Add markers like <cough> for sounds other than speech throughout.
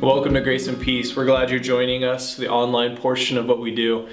Welcome to Grace and Peace. We're glad you're joining us, the online portion of what we do.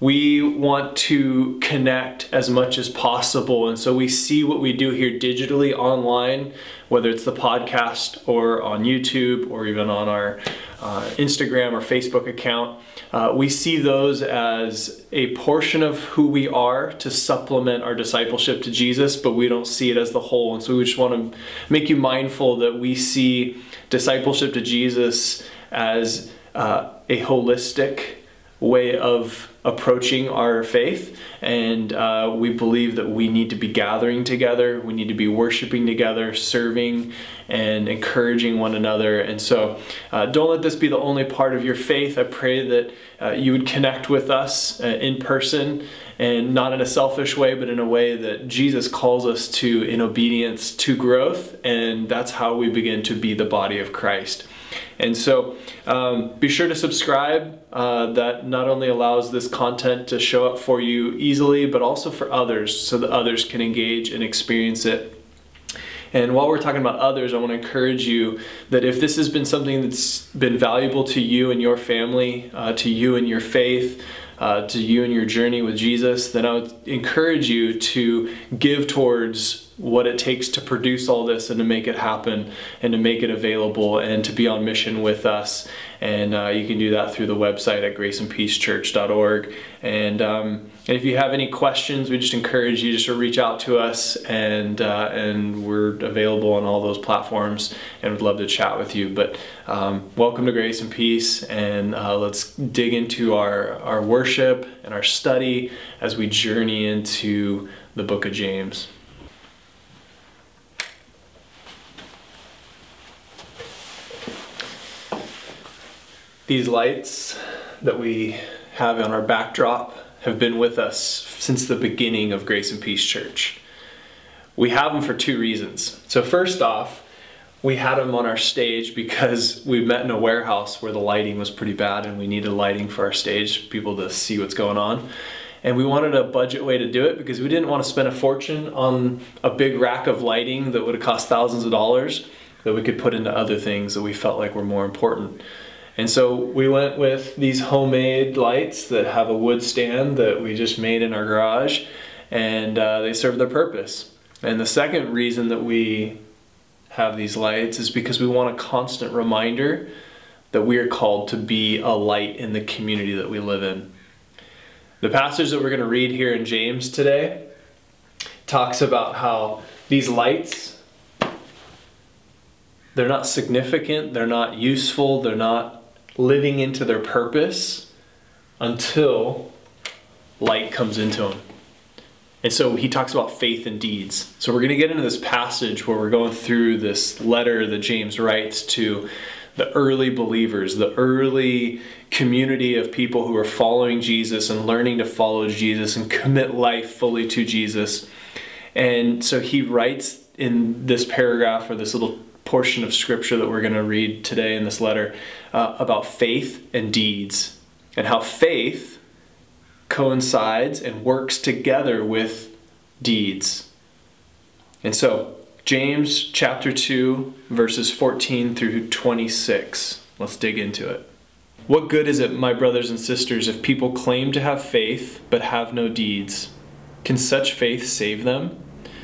We want to connect as much as possible, and so we see what we do here digitally online, whether it's the podcast or on YouTube or even on our Instagram or Facebook account. Uh, we see those as a portion of who we are to supplement our discipleship to Jesus, but we don't see it as the whole. And so we just want to make you mindful that we see discipleship to Jesus as uh, a holistic way of approaching our faith. And uh, we believe that we need to be gathering together, we need to be worshiping together, serving and encouraging one another. And so uh, don't let this be the only part of your faith. I pray that uh, you would connect with us uh, in person and not in a selfish way, but in a way that Jesus calls us to in obedience to growth. And that's how we begin to be the body of Christ. And so um, be sure to subscribe. Uh, that not only allows this content to show up for you easily, but also for others so that others can engage and experience it. And while we're talking about others, I want to encourage you that if this has been something that's been valuable to you and your family, uh, to you and your faith, uh, to you and your journey with Jesus, then I would encourage you to give towards what it takes to produce all this and to make it happen and to make it available and to be on mission with us. And uh, you can do that through the website at graceandpeacechurch.org. And, um, and if you have any questions, we just encourage you just to reach out to us, and uh, and we're available on all those platforms, and would love to chat with you. But um, welcome to Grace and Peace, and uh, let's dig into our our worship and our study as we journey into the Book of James. These lights that we have on our backdrop have been with us since the beginning of Grace and Peace Church. We have them for two reasons. So, first off, we had them on our stage because we met in a warehouse where the lighting was pretty bad and we needed lighting for our stage, people to see what's going on. And we wanted a budget way to do it because we didn't want to spend a fortune on a big rack of lighting that would have cost thousands of dollars that we could put into other things that we felt like were more important. And so we went with these homemade lights that have a wood stand that we just made in our garage, and uh, they serve their purpose. And the second reason that we have these lights is because we want a constant reminder that we are called to be a light in the community that we live in. The passage that we're going to read here in James today talks about how these lights they're not significant, they're not useful, they're not living into their purpose until light comes into them. And so he talks about faith and deeds. So we're going to get into this passage where we're going through this letter that James writes to the early believers, the early community of people who are following Jesus and learning to follow Jesus and commit life fully to Jesus. And so he writes in this paragraph or this little portion of scripture that we're going to read today in this letter uh, about faith and deeds and how faith coincides and works together with deeds. And so, James chapter 2, verses 14 through 26. Let's dig into it. What good is it, my brothers and sisters, if people claim to have faith but have no deeds? Can such faith save them?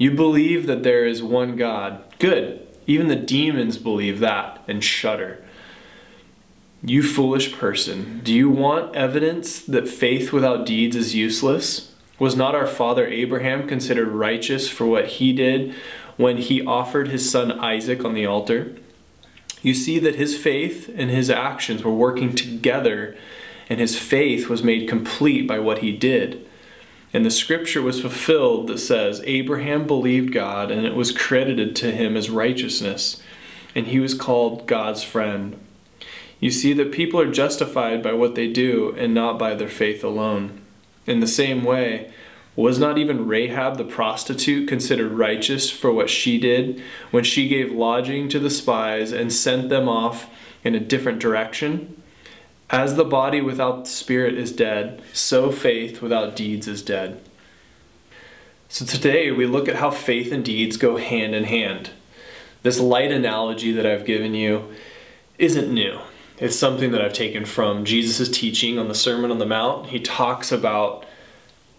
You believe that there is one God. Good. Even the demons believe that and shudder. You foolish person, do you want evidence that faith without deeds is useless? Was not our father Abraham considered righteous for what he did when he offered his son Isaac on the altar? You see that his faith and his actions were working together, and his faith was made complete by what he did. And the scripture was fulfilled that says, Abraham believed God, and it was credited to him as righteousness, and he was called God's friend. you see that people are justified by what they do and not by their faith alone. In the same way, was not even Rahab the prostitute considered righteous for what she did when she gave lodging to the spies and sent them off in a different direction? As the body without the spirit is dead, so faith without deeds is dead. So today we look at how faith and deeds go hand in hand. This light analogy that I've given you isn't new. It's something that I've taken from Jesus' teaching on the Sermon on the Mount. He talks about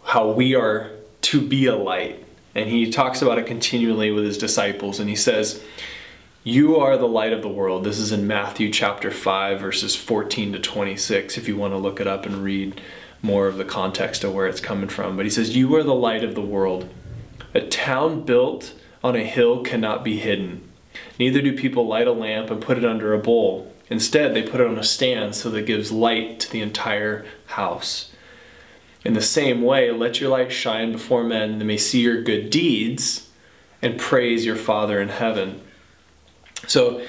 how we are to be a light, and he talks about it continually with his disciples. And he says, You are the light of the world. This is in Matthew chapter 5, verses 14 to 26, if you want to look it up and read more of the context of where it's coming from. But he says, You are the light of the world. A town built on a hill cannot be hidden. Neither do people light a lamp and put it under a bowl. Instead, they put it on a stand so that it gives light to the entire house. In the same way, let your light shine before men, that they may see your good deeds and praise your Father in heaven. So,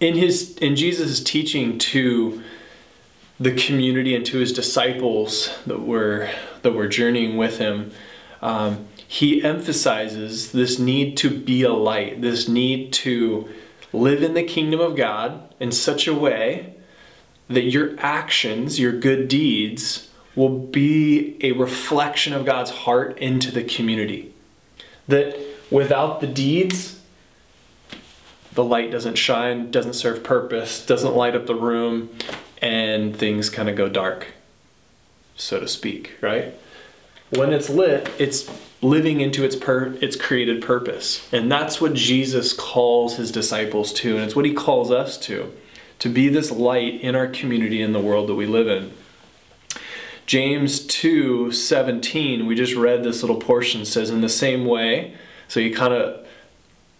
in his in Jesus' teaching to the community and to his disciples that were that were journeying with him, um, he emphasizes this need to be a light, this need to live in the kingdom of God in such a way that your actions, your good deeds, will be a reflection of God's heart into the community. That without the deeds, the light doesn't shine, doesn't serve purpose, doesn't light up the room, and things kind of go dark, so to speak, right? When it's lit, it's living into its per- its created purpose. And that's what Jesus calls his disciples to, and it's what he calls us to, to be this light in our community in the world that we live in. James 2 17, we just read this little portion, says, In the same way, so he kind of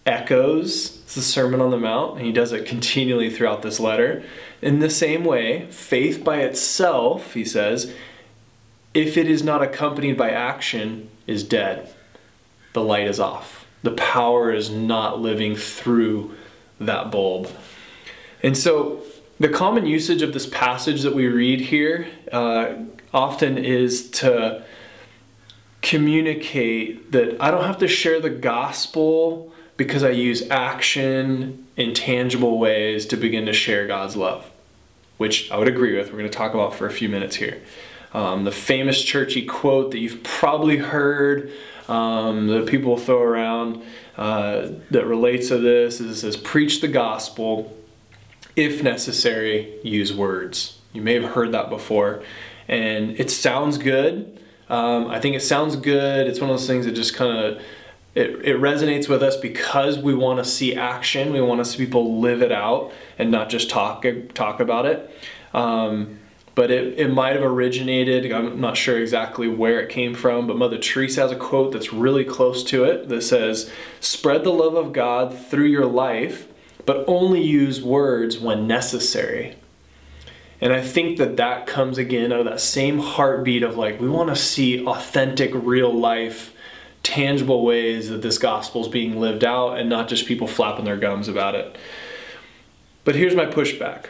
echoes the Sermon on the Mount, and he does it <laughs> continually throughout this letter. In the same way, faith by itself, he says, if it is not accompanied by action, is dead. The light is off. The power is not living through that bulb. And so, the common usage of this passage that we read here uh, often is to communicate that I don't have to share the gospel because I use action in tangible ways to begin to share God's love, which I would agree with. We're going to talk about for a few minutes here. Um, the famous churchy quote that you've probably heard um, that people throw around uh, that relates to this is says, Preach the gospel. If necessary, use words. You may have heard that before and it sounds good. Um, I think it sounds good. It's one of those things that just kind of it, it resonates with us because we want to see action. We want to see people live it out and not just talk talk about it. Um, but it, it might have originated, I'm not sure exactly where it came from, but Mother Teresa has a quote that's really close to it that says, Spread the love of God through your life, but only use words when necessary. And I think that that comes again out of that same heartbeat of like, we want to see authentic, real life, tangible ways that this gospel is being lived out and not just people flapping their gums about it. But here's my pushback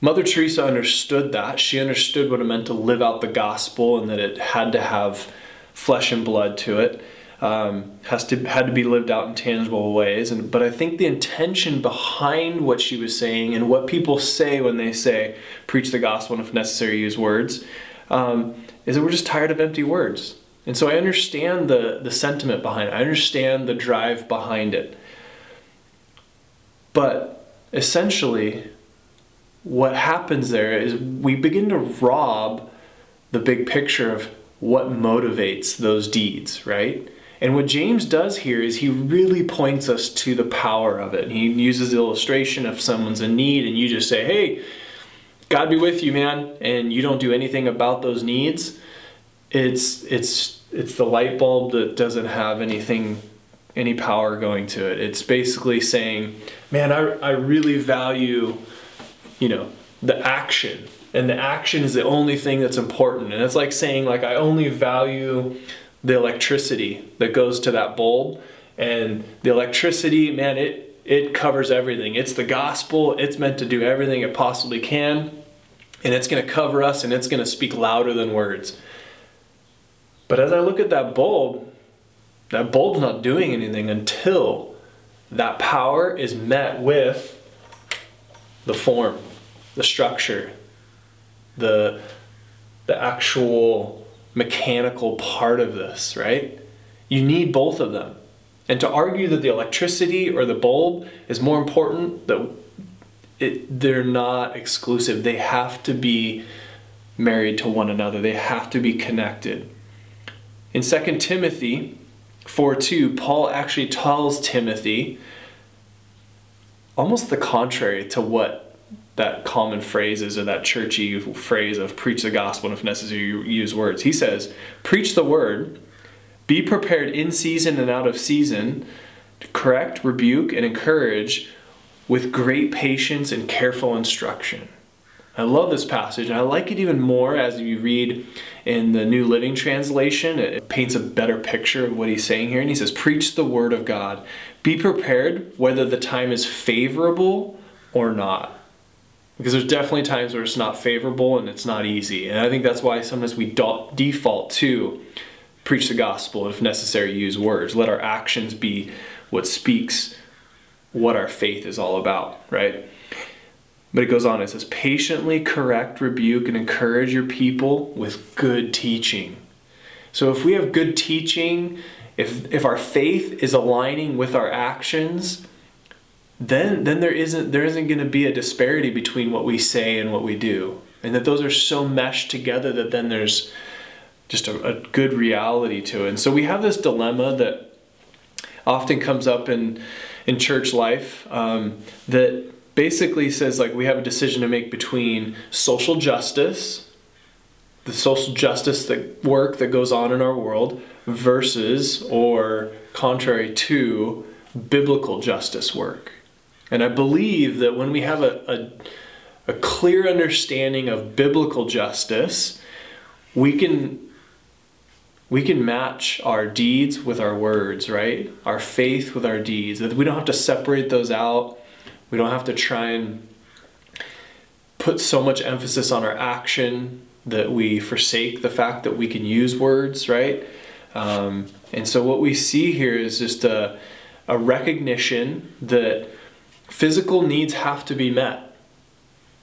Mother Teresa understood that. She understood what it meant to live out the gospel and that it had to have flesh and blood to it um, has to had to be lived out in tangible ways. And but I think the intention behind what she was saying and what people say when they say preach the gospel and if necessary use words um, is that we're just tired of empty words. And so I understand the the sentiment behind it. I understand the drive behind it. But essentially, what happens there is we begin to rob the big picture of what motivates those deeds, right? And what James does here is he really points us to the power of it. He uses the illustration of someone's in need, and you just say, Hey, God be with you, man, and you don't do anything about those needs. It's it's it's the light bulb that doesn't have anything any power going to it. It's basically saying, Man, I, I really value, you know, the action. And the action is the only thing that's important. And it's like saying, like, I only value the electricity that goes to that bulb and the electricity man it it covers everything. It's the gospel. It's meant to do everything it possibly can. And it's to cover us and it's to speak louder than words. But as I look at that bulb, that bulb's not doing anything until that power is met with the form, the structure, the the actual mechanical part of this, right? You need both of them. And to argue that the electricity or the bulb is more important, that it, they're not exclusive. They have to be married to one another. They have to be connected. In 2 Timothy 4 2, Paul actually tells Timothy almost the contrary to what that common phrase is or that churchy phrase of preach the gospel and if necessary use words. He says, preach the word, be prepared in season and out of season, to correct, rebuke, and encourage with great patience and careful instruction. I love this passage, and I like it even more as you read in the New Living Translation. It paints a better picture of what he's saying here. And he says, Preach the word of God. Be prepared whether the time is favorable or not. Because there's definitely times where it's not favorable and it's not easy. And I think that's why sometimes we default to preach the gospel, if necessary, use words. Let our actions be what speaks what our faith is all about, right? But it goes on, it says, patiently correct, rebuke, and encourage your people with good teaching. So if we have good teaching, if, if our faith is aligning with our actions, then then there isn't there isn't going to be a disparity between what we say and what we do and that those are so meshed together that then there's just a, a good reality to it and so we have this dilemma that often comes up in in church life um, that basically says like we have a decision to make between social justice the social justice that work that goes on in our world versus or contrary to biblical justice work and I believe that when we have a, a, a clear understanding of biblical justice, we can we can match our deeds with our words, right? Our faith with our deeds. We don't have to separate those out. We don't have to try and put so much emphasis on our action that we forsake the fact that we can use words, right? Um, and so what we see here is just a, a recognition that physical needs have to be met.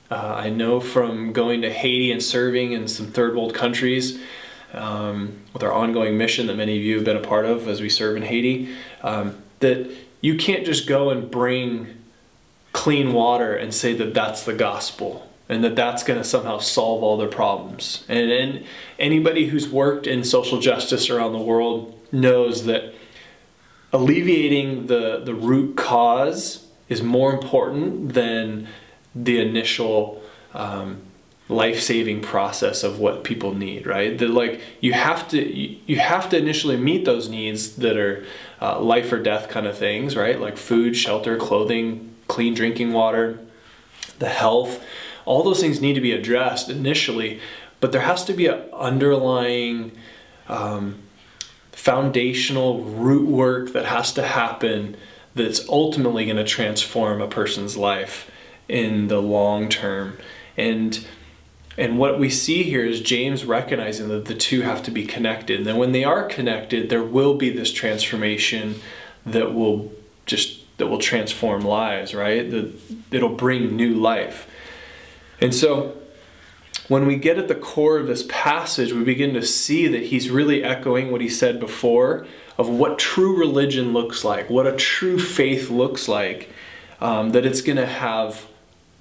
Uh, I know from going to Haiti and serving in some third world countries um, with our ongoing mission that many of you have been a part of as we serve in Haiti, um, that you can't just go and bring clean water and say that that's the gospel and that that's going to somehow solve all their problems. And, and anybody who's worked in social justice around the world knows that alleviating the, the root cause is more important than the initial um, life-saving process of what people need right that like you have to you have to initially meet those needs that are uh, life or death kind of things right like food shelter clothing clean drinking water the health all those things need to be addressed initially but there has to be an underlying um, foundational root work that has to happen that's ultimately going to transform a person's life in the long term. And and what we see here is James recognizing that the two have to be connected. And then when they are connected, there will be this transformation that will just that will transform lives, right? That it'll bring new life. And so when we get at the core of this passage, we begin to see that he's really echoing what he said before of what true religion looks like, what a true faith looks like, um, that it's going to have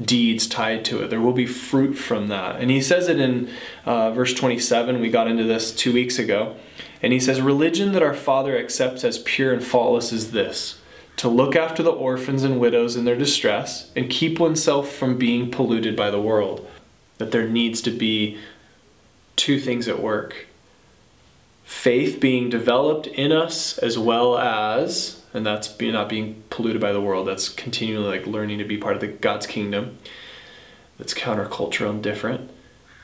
deeds tied to it. There will be fruit from that. And he says it in uh, verse 27. We got into this two weeks ago. And he says, Religion that our Father accepts as pure and faultless is this to look after the orphans and widows in their distress and keep oneself from being polluted by the world. That there needs to be two things at work. Faith being developed in us as well as and that's not being polluted by the world that's continually like learning to be part of the god's kingdom. That's countercultural and different.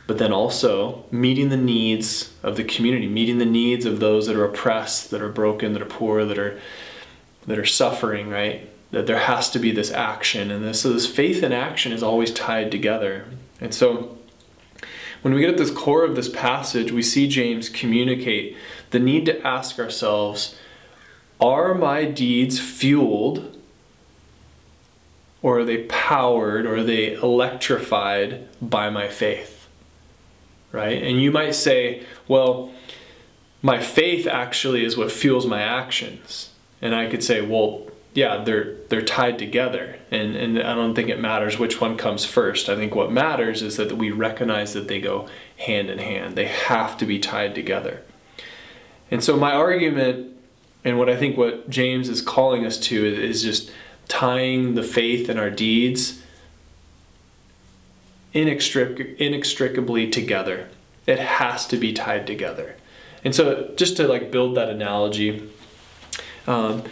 But then also meeting the needs of the community meeting the needs of those that are oppressed that are broken that are poor that are that are suffering right? That there has to be this action. And this so this faith and action is always tied together. And so when we get at this core of this passage we see james communicate the need to ask ourselves are my deeds fueled or are they powered or are they electrified by my faith? Right? And you might say well my faith actually is what fuels my actions and i could say well yeah, they're they're tied together, and and I don't think it matters which one comes first. I think what matters is that we recognize that they go hand in hand. They have to be tied together. And so my argument, and what I think what James is calling us to is just tying the faith and our deeds inextric- inextricably together. It has to be tied together. And so just to like build that analogy. Um,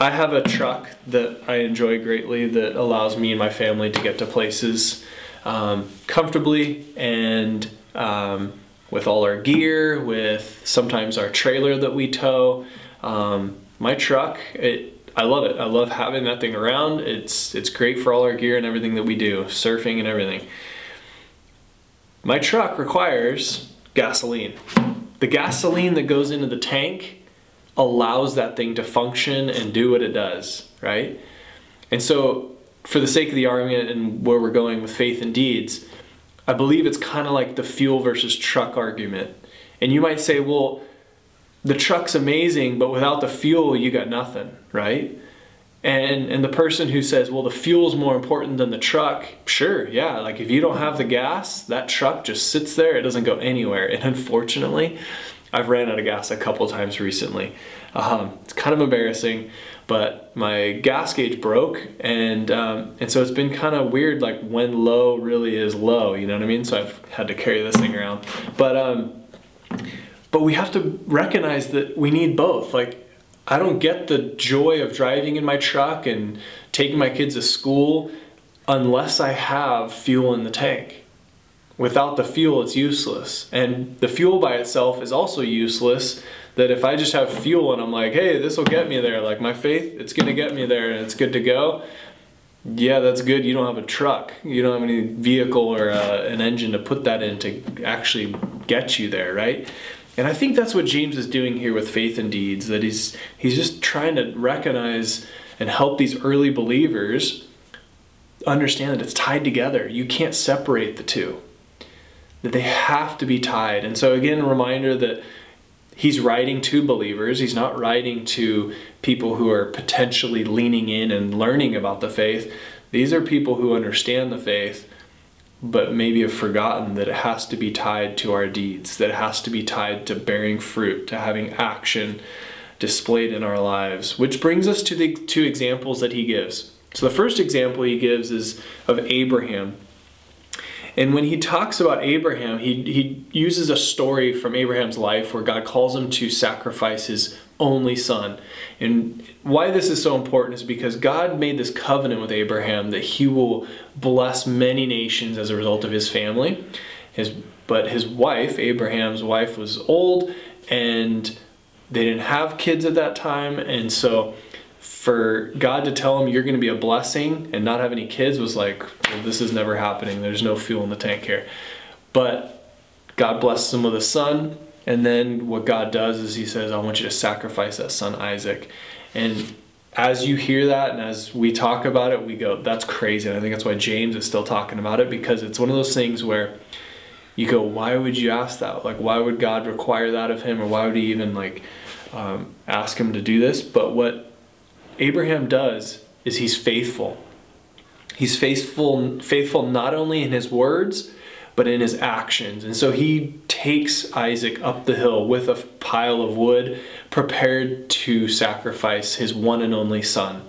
I have a truck that I enjoy greatly that allows me and my family to get to places um, comfortably and um, with all our gear, with sometimes our trailer that we tow. Um, my truck, it, I love it. I love having that thing around. It's it's great for all our gear and everything that we do, surfing and everything. My truck requires gasoline. The gasoline that goes into the tank allows that thing to function and do what it does, right? And so, for the sake of the argument and where we're going with faith and deeds, I believe it's kind of like the fuel versus truck argument. And you might say, well, the truck's amazing, but without the fuel, you got nothing, right? And and the person who says, well, the fuel's more important than the truck, sure, yeah. Like if you don't have the gas, that truck just sits there, it doesn't go anywhere. And unfortunately, I've ran out of gas a couple times recently. Um, it's kind of embarrassing, but my gas gauge broke, and um, and so it's been kind of weird, like when low really is low. You know what I mean? So I've had to carry this thing around, but um, but we have to recognize that we need both. Like I don't get the joy of driving in my truck and taking my kids to school unless I have fuel in the tank. Without the fuel, it's useless. And the fuel by itself is also useless. That if I just have fuel and I'm like, hey, this will get me there, like my faith, it's going to get me there and it's good to go. Yeah, that's good. You don't have a truck. You don't have any vehicle or uh, an engine to put that in to actually get you there, right? And I think that's what James is doing here with faith and deeds. That he's he's just trying to recognize and help these early believers understand that it's tied together. You can't separate the two that they have to be tied. And so, again, a reminder that he's writing to believers, he's not writing to people who are potentially leaning in and learning about the faith. These are people who understand the faith, but maybe have forgotten that it has to be tied to our deeds, that it has to be tied to bearing fruit, to having action displayed in our lives. Which brings us to the two examples that he gives. So, the first example he gives is of Abraham. And when he talks about Abraham, he, he uses a story from Abraham's life where God calls him to sacrifice his only son. And why this is so important is because God made this covenant with Abraham that he will bless many nations as a result of his family. His, but his wife, Abraham's wife, was old and they didn't have kids at that time. And so for God to tell him you're going to be a blessing and not have any kids was like, well, this is never happening. There's no fuel in the tank here. But God blesses him with a son. And then what God does is he says, I want you to sacrifice that son, Isaac. And as you hear that and as we talk about it, we go, that's crazy. And I think that's why James is still talking about it because it's one of those things where you go, why would you ask that? Like, why would God require that of him? Or why would he even like um, ask him to do this? But what Abraham does is he's faithful. He's faithful faithful not only in his words but in his actions. And so he takes Isaac up the hill with a pile of wood prepared to sacrifice his one and only son.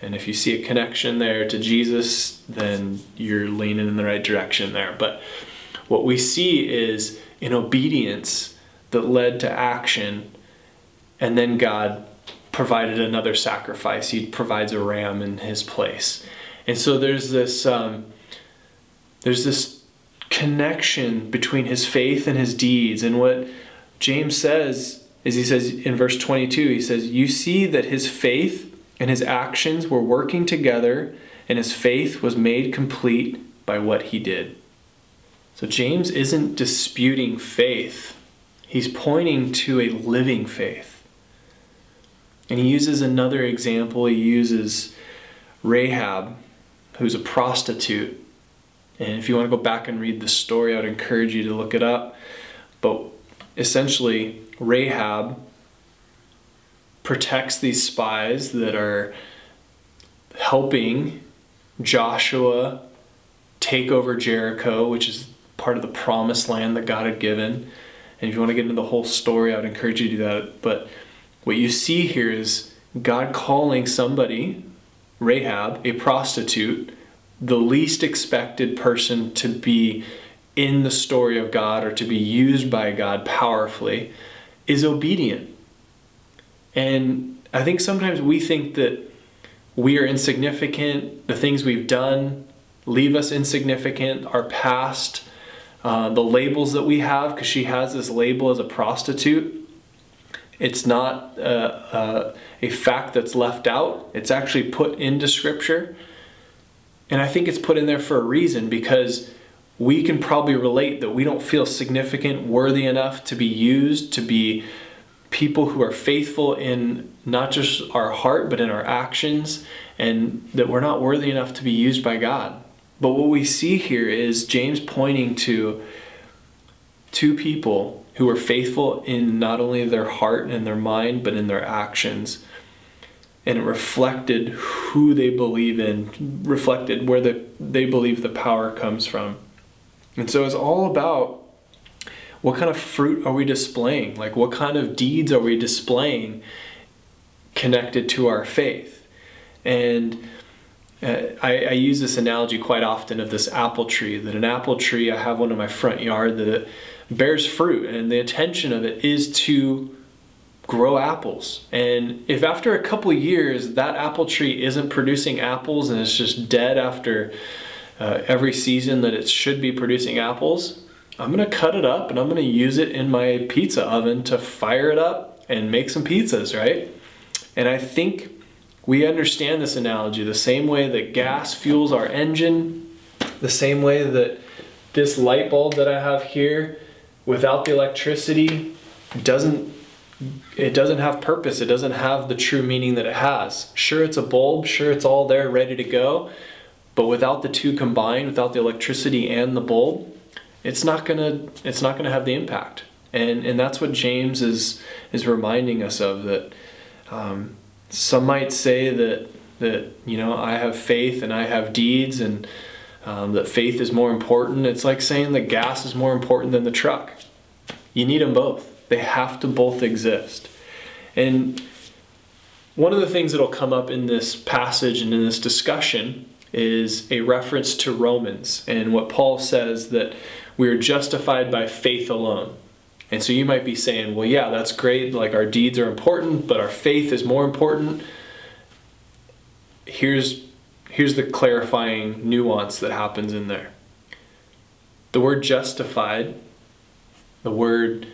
And if you see a connection there to Jesus, then you're leaning in the right direction there. But what we see is an obedience that led to action, and then God provided another sacrifice. He provides a ram in his place. And so there's this um, there's this connection between his faith and his deeds. And what James says is he says in verse 22, he says, You see that his faith and his actions were working together, and his faith was made complete by what he did. So James isn't disputing faith, he's pointing to a living faith. And he uses another example. He uses Rahab, who's a prostitute. And if you want to go back and read the story, I'd encourage you to look it up. But essentially, Rahab protects these spies that are helping Joshua take over Jericho, which is part of the promised land that God had given. And if you want to get into the whole story, I would encourage you to do that. But what you see here is God calling somebody, Rahab, a prostitute, the least expected person to be in the story of God or to be used by God powerfully, is obedient. And I think sometimes we think that we are insignificant, the things we've done leave us insignificant, our past, uh, the labels that we have, because she has this label as a prostitute. It's not uh, uh, a fact that's left out, it's actually put into Scripture. And I think it's put in there for a reason because we can probably relate that we don't feel significant, worthy enough to be used, to be people who are faithful in not just our heart, but in our actions, and that we're not worthy enough to be used by God. But what we see here is James pointing to two people who are faithful in not only their heart and their mind, but in their actions. And it reflected who they believe in, reflected where the, they believe the power comes from. And so it's all about what kind of fruit are we displaying? Like, what kind of deeds are we displaying connected to our faith? And uh, I, I, use this analogy quite often of this apple tree. That an apple tree, I have one in my front yard that bears fruit, and the intention of it is to grow apples. And if after a couple years that apple tree isn't producing apples and it's just dead after uh, every season that it should be producing apples, I'm gonna cut it up and I'm gonna use it in my pizza oven to fire it up and make some pizzas, right? And I think we understand this analogy the same way that gas fuels our engine, the same way that this light bulb that I have here, without the electricity, doesn't it doesn't have purpose. It doesn't have the true meaning that it has. Sure, it's a bulb. Sure, it's all there ready to go. But without the two combined, without the electricity and the bulb, it's not gonna it's not gonna have the impact. And and that's what James is is reminding us of that. Um, some might say that that you know I have faith and I have deeds and um, that faith is more important. It's like saying that gas is more important than the truck. You need them both. They have to both exist. And one of the things that'll come up in this passage and in this discussion is a reference to Romans and what Paul says that we are justified by faith alone. And so you might be saying, well, yeah, that's great. Like our deeds are important, but our faith is more important. Here's, here's the clarifying nuance that happens in there. The word justified, the word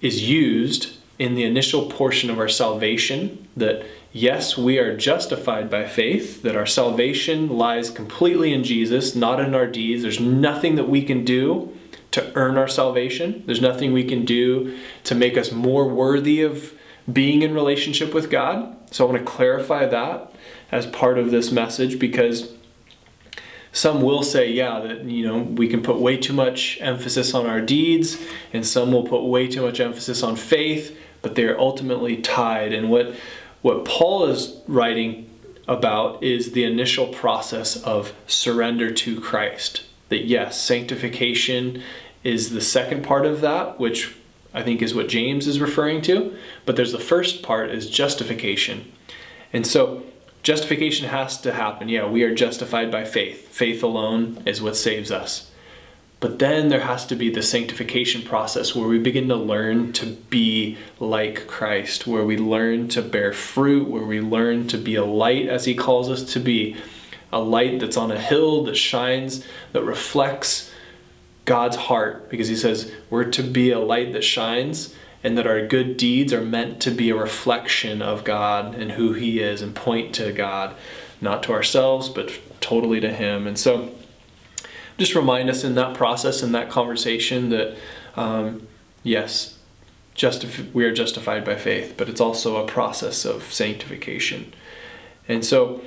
is used in the initial portion of our salvation that yes, we are justified by faith, that our salvation lies completely in Jesus, not in our deeds. There's nothing that we can do to earn our salvation. There's nothing we can do to make us more worthy of being in relationship with God. So I want to clarify that as part of this message because some will say, yeah, that you know we can put way too much emphasis on our deeds, and some will put way too much emphasis on faith, but they're ultimately tied. And what what Paul is writing about is the initial process of surrender to Christ. That yes, sanctification is the second part of that, which I think is what James is referring to. But there's the first part is justification. And so justification has to happen. Yeah, we are justified by faith. Faith alone is what saves us. But then there has to be the sanctification process where we begin to learn to be like Christ, where we learn to bear fruit, where we learn to be a light as He calls us to be a light that's on a hill that shines, that reflects God's heart because he says we're to be a light that shines and that our good deeds are meant to be a reflection of God and who He is and point to God, not to ourselves, but totally to Him. And so, just remind us in that process, in that conversation, that um, yes, justif- we are justified by faith, but it's also a process of sanctification. And so,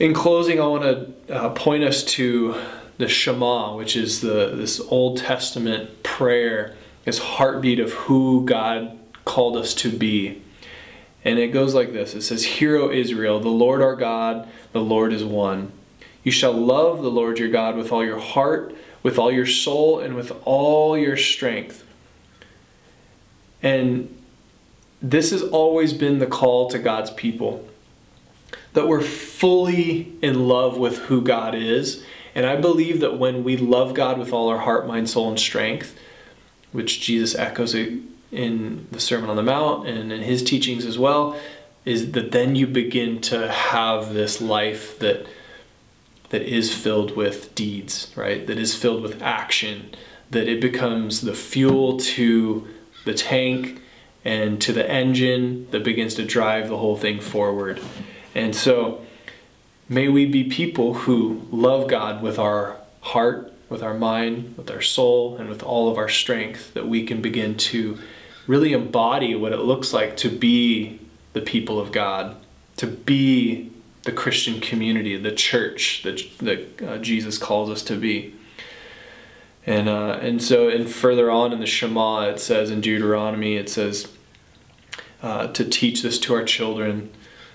in closing, I want to uh, point us to the Shema, which is the this Old Testament prayer, this heartbeat of who God called us to be. And it goes like this It says, Hear, O Israel, the Lord our God, the Lord is one. You shall love the Lord your God with all your heart, with all your soul, and with all your strength. And this has always been the call to God's people that we're fully in love with who God is. And I believe that when we love God with all our heart, mind, soul, and strength, which Jesus echoes in the Sermon on the Mount and in his teachings as well, is that then you begin to have this life that that is filled with deeds, right? That is filled with action, that it becomes the fuel to the tank and to the engine that begins to drive the whole thing forward. And so may we be people who love God with our heart, with our mind, with our soul, and with all of our strength, that we can begin to really embody what it looks like to be the people of God, to be the Christian community, the church that, that uh, Jesus calls us to be. And, uh, and so, and further on in the Shema, it says in Deuteronomy, it says uh, to teach this to our children,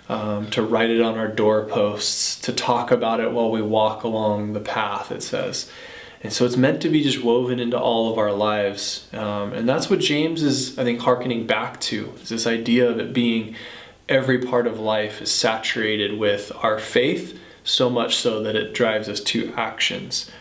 um, to write it on our doorposts, to talk about it while we walk along the path, it says. And so it's meant to be just woven into all of our lives. Um, and that's what James is, I think, harkening back to, is this idea of it being every part of life is saturated with our faith, so much so that it drives us to actions.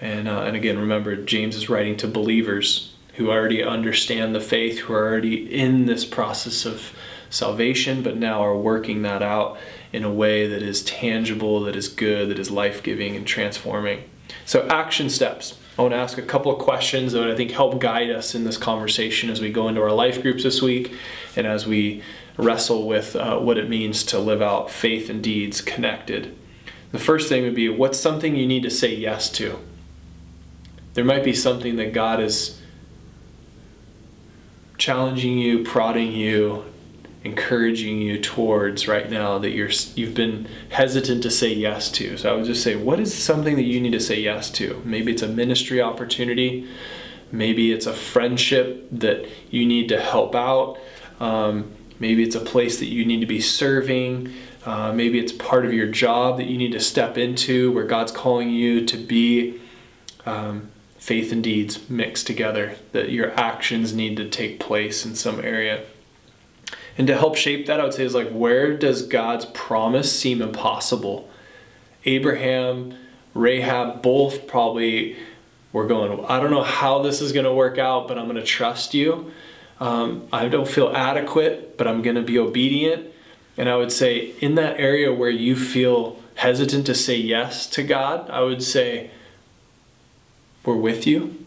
And, uh, and again, remember, James is writing to believers who already understand the faith, who are already in this process of salvation, but now are working that out in a way that is tangible, that is good, that is life giving and transforming. So, action steps. I want to ask a couple of questions that I think help guide us in this conversation as we go into our life groups this week and as we wrestle with uh, what it means to live out faith and deeds connected. The first thing would be what's something you need to say yes to? There might be something that God is challenging you, prodding you, encouraging you towards right now that you're you've been hesitant to say yes to. So I would just say what is something that you need to say yes to? Maybe it's a ministry opportunity, maybe it's a friendship that you need to help out. Um, Maybe it's a place that you need to be serving. Uh, maybe it's part of your job that you need to step into where God's calling you to be um, faith and deeds mixed together, that your actions need to take place in some area. And to help shape that, I would say, is like, where does God's promise seem impossible? Abraham, Rahab, both probably were going, I don't know how this is going to work out, but I'm going to trust you. Um, I don't feel adequate, but I'm going to be obedient. And I would say, in that area where you feel hesitant to say yes to God, I would say, we're with you,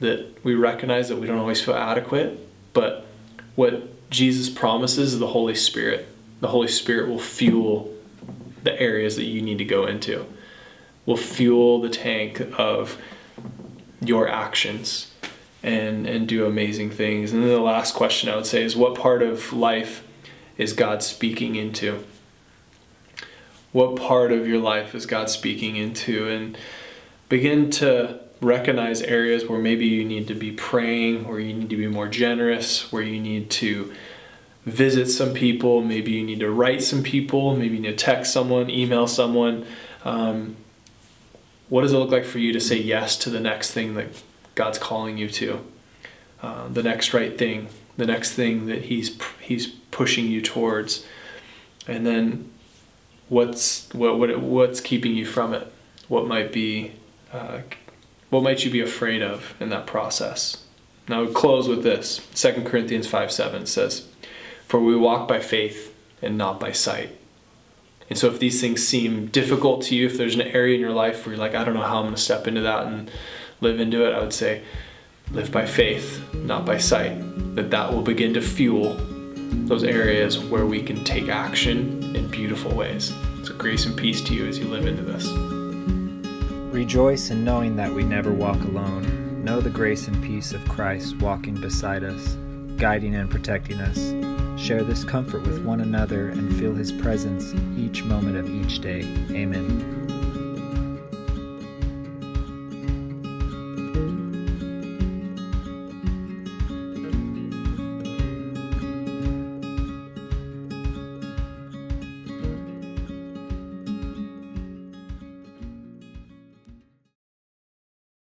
that we recognize that we don't always feel adequate, but what Jesus promises the Holy Spirit. The Holy Spirit will fuel the areas that you need to go into, will fuel the tank of your actions and and do amazing things. And then the last question I would say is what part of life is God speaking into? What part of your life is God speaking into? And begin to recognize areas where maybe you need to be praying, where you need to be more generous, where you need to visit some people, maybe you need to write some people, maybe you need to text someone, email someone. Um, what does it look like for you to say yes to the next thing that God's calling you to. Uh, the next right thing, the next thing that He's He's pushing you towards, and then what's what, what what's keeping you from it? What might be uh, what might you be afraid of in that process? Now we close with this. 2 Corinthians 5 7 says, For we walk by faith and not by sight. And so if these things seem difficult to you, if there's an area in your life where you're like, I don't know how I'm going to step into that and live into it, I would say live by faith, not by sight. that that will begin to fuel those areas where we can take action in beautiful ways. So, grace and peace to you as you live into this. Rejoice in knowing that we never walk alone. Know the grace and peace of Christ walking beside us, guiding and protecting us. Share this comfort with one another and feel his presence each moment of each day. Amen.